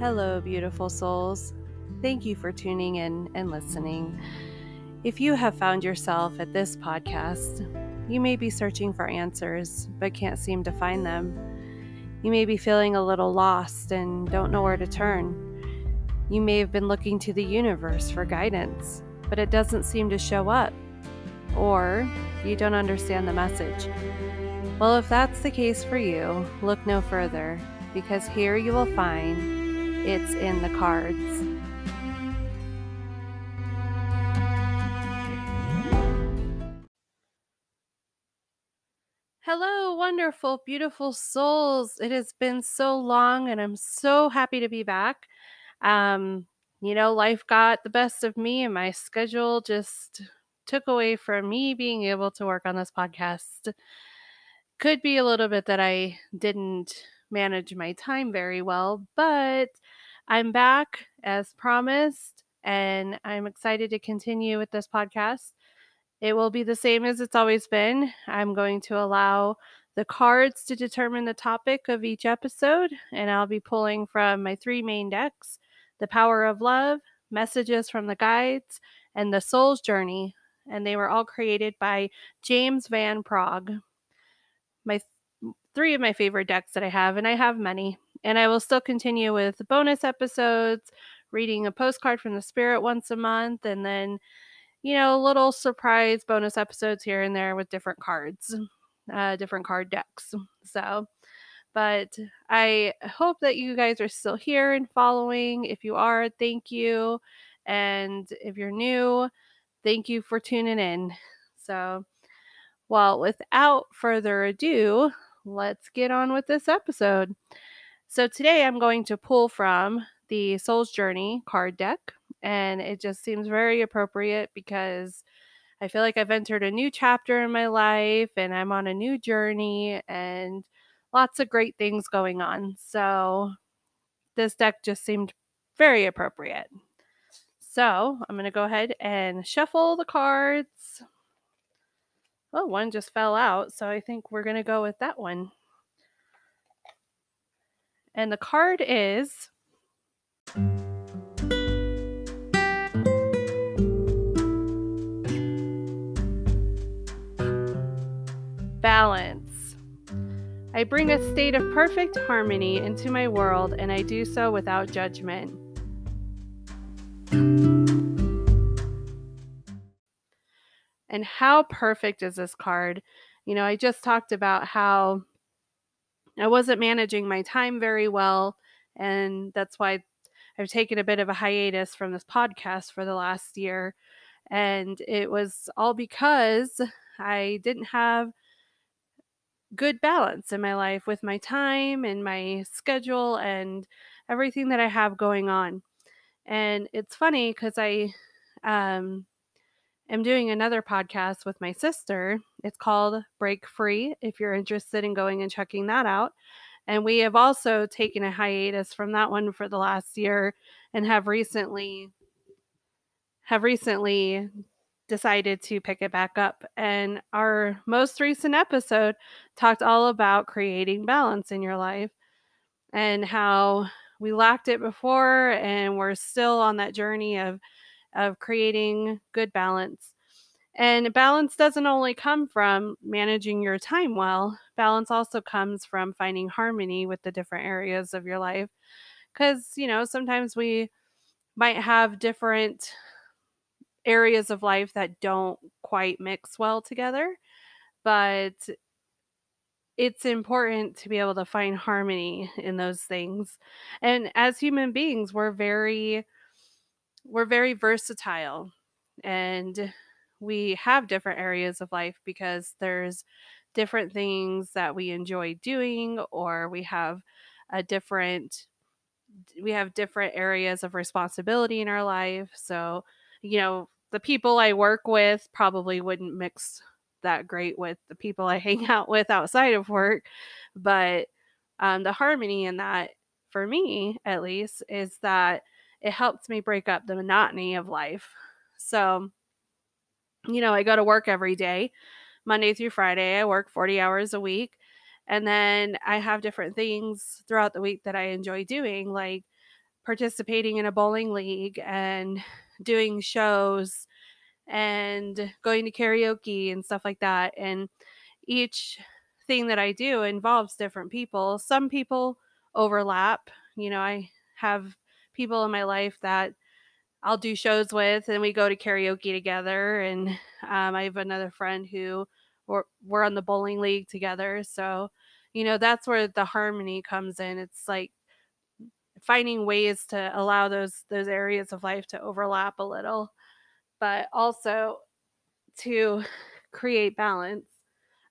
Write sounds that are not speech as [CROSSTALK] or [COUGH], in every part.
Hello, beautiful souls. Thank you for tuning in and listening. If you have found yourself at this podcast, you may be searching for answers but can't seem to find them. You may be feeling a little lost and don't know where to turn. You may have been looking to the universe for guidance, but it doesn't seem to show up. Or you don't understand the message. Well, if that's the case for you, look no further, because here you will find it's in the cards. Hello, wonderful, beautiful souls. It has been so long, and I'm so happy to be back. Um, you know, life got the best of me, and my schedule just took away from me being able to work on this podcast. Could be a little bit that I didn't manage my time very well, but I'm back as promised, and I'm excited to continue with this podcast. It will be the same as it's always been. I'm going to allow the cards to determine the topic of each episode, and I'll be pulling from my three main decks The Power of Love, Messages from the Guides, and The Soul's Journey. And they were all created by James Van Praagh. My three of my favorite decks that I have, and I have many. And I will still continue with bonus episodes, reading a postcard from the spirit once a month, and then, you know, little surprise bonus episodes here and there with different cards uh, different card decks. So, but I hope that you guys are still here and following. If you are, thank you. And if you're new, thank you for tuning in. So, well, without further ado, let's get on with this episode. So, today I'm going to pull from the Soul's Journey card deck, and it just seems very appropriate because I feel like I've entered a new chapter in my life and I'm on a new journey and lots of great things going on. So this deck just seemed very appropriate. So I'm going to go ahead and shuffle the cards. Oh, one just fell out. So I think we're going to go with that one. And the card is balance. I bring a state of perfect harmony into my world, and I do so without judgment. And how perfect is this card? You know, I just talked about how I wasn't managing my time very well, and that's why I've taken a bit of a hiatus from this podcast for the last year. And it was all because I didn't have good balance in my life with my time and my schedule and everything that I have going on. And it's funny because I um, am doing another podcast with my sister. It's called Break Free, if you're interested in going and checking that out. And we have also taken a hiatus from that one for the last year and have recently have recently decided to pick it back up. And our most recent episode talked all about creating balance in your life and how we lacked it before and we're still on that journey of of creating good balance. And balance doesn't only come from managing your time well, balance also comes from finding harmony with the different areas of your life. Because, you know, sometimes we might have different areas of life that don't quite mix well together. But it's important to be able to find harmony in those things. And as human beings, we're very we're very versatile and we have different areas of life because there's different things that we enjoy doing or we have a different we have different areas of responsibility in our life. So, you know, the people I work with probably wouldn't mix that great with the people I [LAUGHS] hang out with outside of work. But um, the harmony in that, for me at least, is that it helps me break up the monotony of life. So, you know, I go to work every day, Monday through Friday. I work 40 hours a week. And then I have different things throughout the week that I enjoy doing, like participating in a bowling league and doing shows and going to karaoke and stuff like that. And each thing that I do involves different people. Some people overlap. You know, I have people in my life that I'll do shows with, and we go to karaoke together. And um, I have another friend who we're, we're on the bowling league together. So, you know, that's where the harmony comes in. It's like finding ways to allow those those areas of life to overlap a little, but also to [LAUGHS] create balance.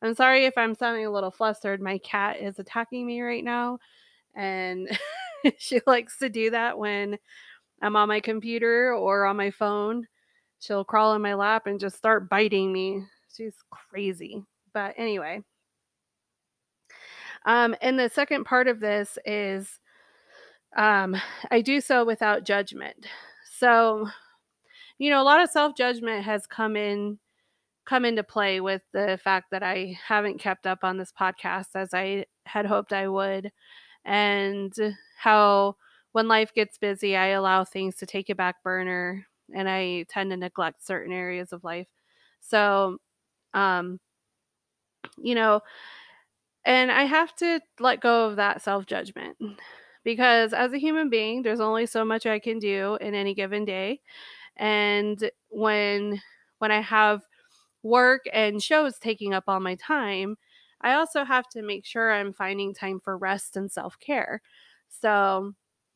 I'm sorry if I'm sounding a little flustered. My cat is attacking me right now, and [LAUGHS] [LAUGHS] she likes to do that when I'm on my computer or on my phone. She'll crawl in my lap and just start biting me. She's crazy. But anyway. Um, and the second part of this is um, I do so without judgment. So, you know, a lot of self judgment has come in come into play with the fact that I haven't kept up on this podcast as I had hoped I would, and how when life gets busy, I allow things to take a back burner and I tend to neglect certain areas of life. So, um, you know, and I have to let go of that self judgment because as a human being, there's only so much I can do in any given day. And when when I have work and shows taking up all my time, I also have to make sure I'm finding time for rest and self-care. So,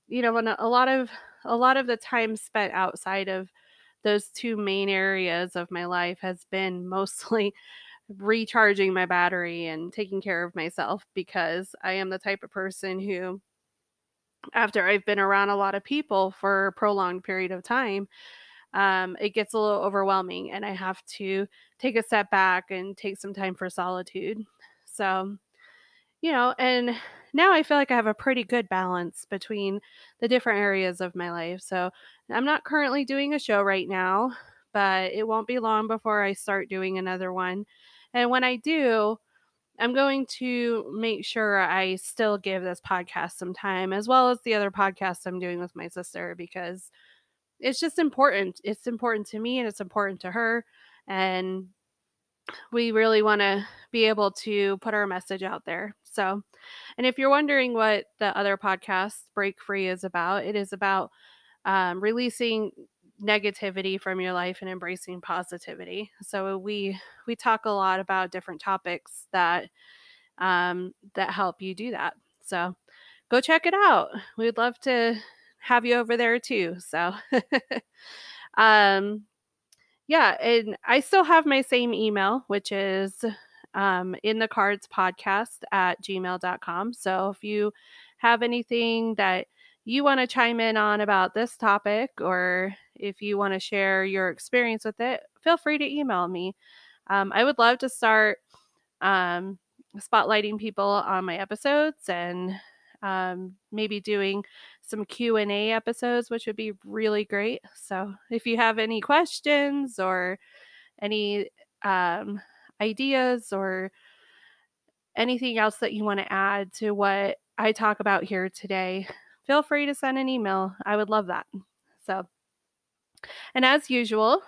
you know, when a lot of a lot of the time spent outside of those two main areas of my life has been [LAUGHS] mostly recharging my battery and taking care of myself because I am the type of person who after I've been around a lot of people for a prolonged period of time, um, it gets a little overwhelming and I have to take a step back and take some time for solitude. So, you know, and now I feel like I have a pretty good balance between the different areas of my life. So, I'm not currently doing a show right now, but it won't be long before I start doing another one. And when I do, I'm going to make sure I still give this podcast some time as well as the other podcasts I'm doing with my sister because it's just important. It's important to me and it's important to her. And we really want to be able to put our message out there. So, and if you're wondering what the other podcast, Break Free, is about, it is about um, releasing negativity from your life and embracing positivity. So we we talk a lot about different topics that um, that help you do that. So go check it out. We'd love to have you over there too. So, [LAUGHS] um, yeah, and I still have my same email, which is um, in the cards podcast at gmail.com. So if you have anything that you want to chime in on about this topic, or if you want to share your experience with it, feel free to email me. Um, I would love to start um, spotlighting people on my episodes and um, maybe doing some q&a episodes which would be really great. So if you have any questions or any um, ideas or anything else that you want to add to what i talk about here today feel free to send an email. I would love that. So and as usual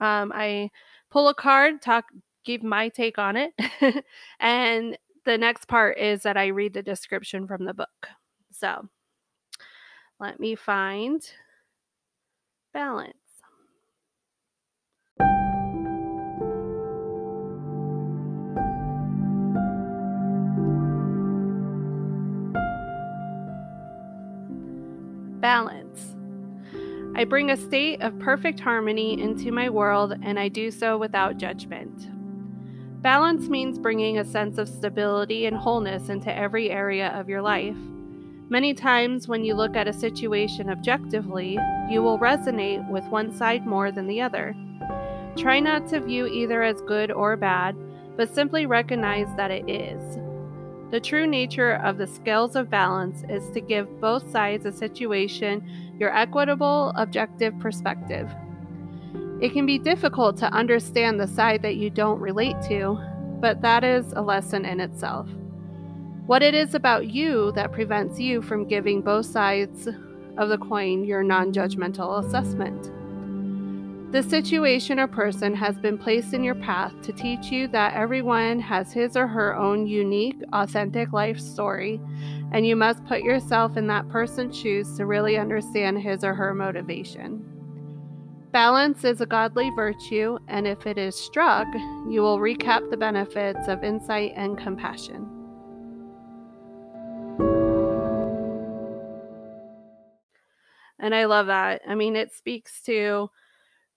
um, i pull a card talk give my take on it [LAUGHS] and the next part is that i read the description from the book. So let me find balance. Balance. I bring a state of perfect harmony into my world, and I do so without judgment. Balance means bringing a sense of stability and wholeness into every area of your life. Many times, when you look at a situation objectively, you will resonate with one side more than the other. Try not to view either as good or bad, but simply recognize that it is. The true nature of the scales of balance is to give both sides a situation your equitable, objective perspective. It can be difficult to understand the side that you don't relate to, but that is a lesson in itself what it is about you that prevents you from giving both sides of the coin your non judgmental assessment. The situation or person has been placed in your path to teach you that everyone has his or her own unique, authentic life story, and you must put yourself in that person's shoes to really understand his or her motivation. Balance is a godly virtue, and if it is struck, you will recap the benefits of insight and compassion. And I love that. I mean, it speaks to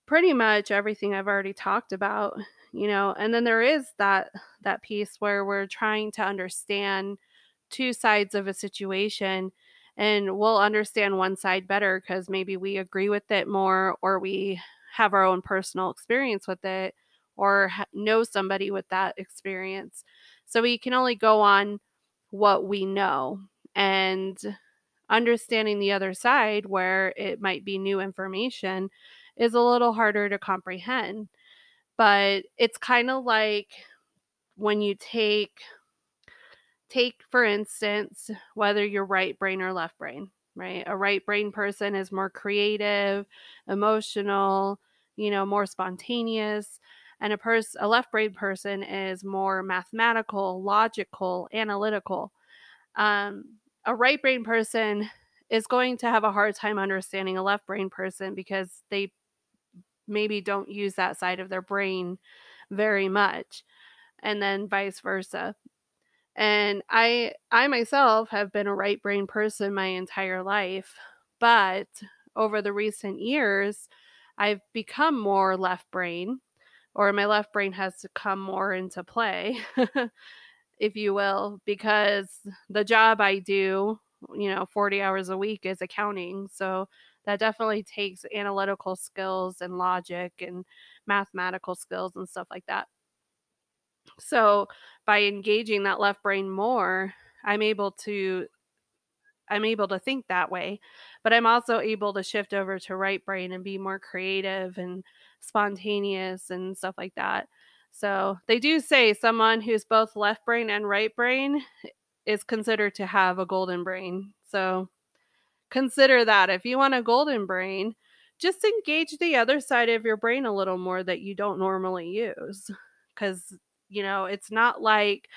pretty much everything I've already talked about, you know. And then there is that that piece where we're trying to understand two sides of a situation and we'll understand one side better cuz maybe we agree with it more or we have our own personal experience with it or know somebody with that experience. So we can only go on what we know and understanding the other side where it might be new information is a little harder to comprehend. But it's kind of like when you take take for instance whether you're right brain or left brain, right? A right brain person is more creative, emotional, you know, more spontaneous, and a person a left brain person is more mathematical, logical, analytical. Um, a right brain person is going to have a hard time understanding a left brain person because they maybe don't use that side of their brain very much and then vice versa. And i i myself have been a right brain person my entire life but over the recent years i've become more left brain or my left brain has to come more into play [LAUGHS] if you will because the job i do you know 40 hours a week is accounting so that definitely takes analytical skills and logic and mathematical skills and stuff like that. So, by engaging that left brain more, I'm able to I'm able to think that way, but I'm also able to shift over to right brain and be more creative and spontaneous and stuff like that. So, they do say someone who's both left brain and right brain is considered to have a golden brain. So, consider that if you want a golden brain, just engage the other side of your brain a little more that you don't normally use. Because, you know, it's not like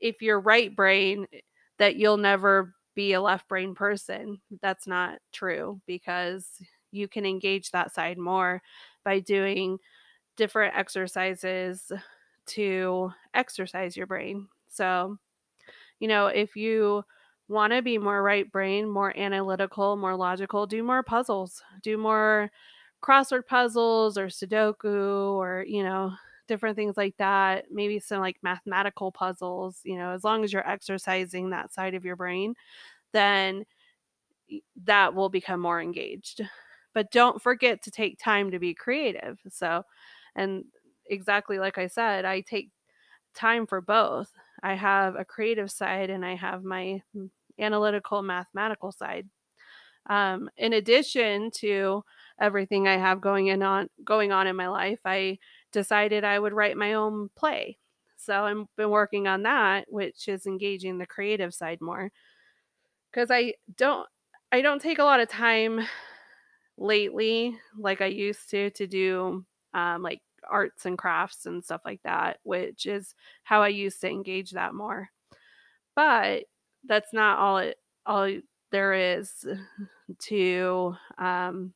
if you're right brain eh, that you'll never be a left brain person. That's not true because you can engage that side more by doing different exercises to exercise your brain. So, you know, if you want to be more right brain, more analytical, more logical, do more puzzles, do more crossword puzzles or Sudoku or, you know, different things like that. Maybe some like mathematical puzzles, you know, as long as you're exercising that side of your brain, then that will become more engaged. But don't forget to take time to be creative. So, and exactly like I said, I take time for both. I have a creative side and I have my analytical mathematical side. Um, in addition to everything I have going in on going on in my life, I decided I would write my own play. So I've been working on that, which is engaging the creative side more. Cuz I don't I don't take a lot of time lately like I used to to do um, like arts and crafts and stuff like that, which is how I used to engage that more. But that's not all it all there is [LAUGHS] to um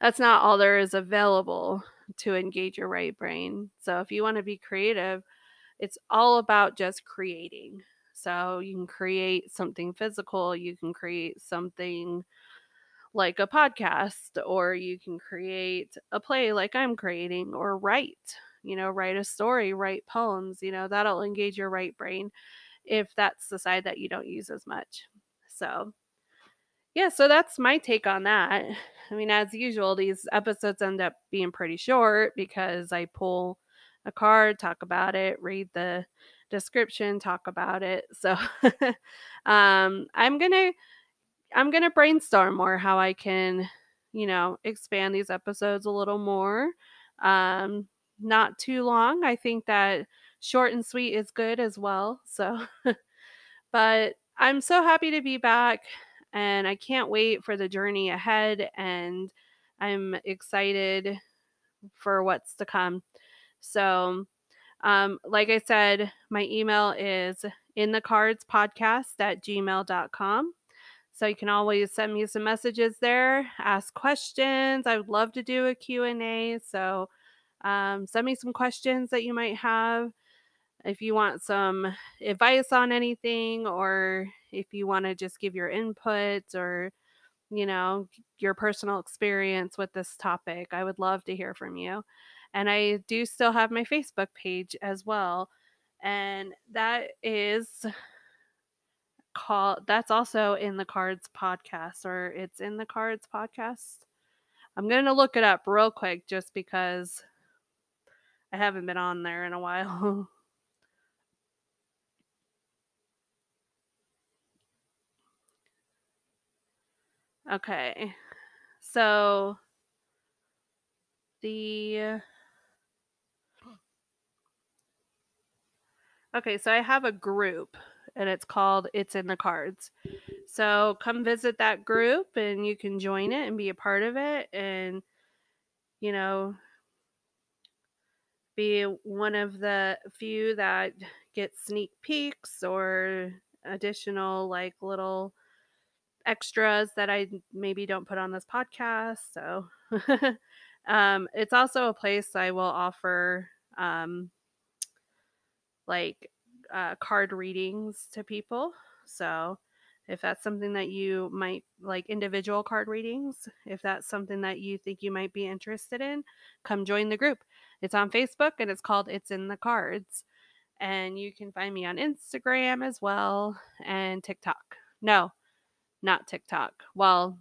that's not all there is available to engage your right brain. So if you want to be creative, it's all about just creating. So you can create something physical, you can create something like a podcast, or you can create a play like I'm creating, or write, you know, write a story, write poems, you know, that'll engage your right brain if that's the side that you don't use as much. So, yeah, so that's my take on that. I mean, as usual, these episodes end up being pretty short because I pull a card, talk about it, read the description, talk about it. So, [LAUGHS] um, I'm gonna I'm gonna brainstorm more how I can, you know, expand these episodes a little more. Um, not too long. I think that short and sweet is good as well. So, [LAUGHS] but I'm so happy to be back. and I can't wait for the journey ahead. And I'm excited for what's to come. So, um, like I said, my email is in the cards podcast at gmail.com. So you can always send me some messages there, ask questions. I would love to do a Q&A. So um, send me some questions that you might have. If you want some advice on anything, or if you want to just give your input or, you know, your personal experience with this topic, I would love to hear from you. And I do still have my Facebook page as well. And that is called, that's also in the Cards podcast, or it's in the Cards podcast. I'm going to look it up real quick just because I haven't been on there in a while. [LAUGHS] okay. So the Okay, so I have a group and it's called It's in the Cards. So come visit that group and you can join it and be a part of it and you know be one of the few that get sneak peeks or additional like little extras that I maybe don't put on this podcast. So [LAUGHS] um, it's also a place I will offer um, like uh, card readings to people. So if that's something that you might like individual card readings, if that's something that you think you might be interested in, come join the group. It's on Facebook and it's called It's in the Cards. And you can find me on Instagram as well and TikTok. No, not TikTok. Well,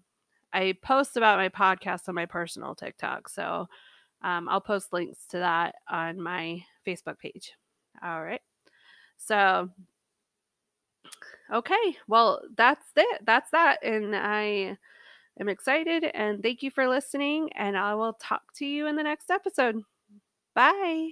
I post about my podcast on my personal TikTok. So um, I'll post links to that on my Facebook page. All right. So, okay. Well, that's it. That's that. And I am excited. And thank you for listening. And I will talk to you in the next episode. Bye.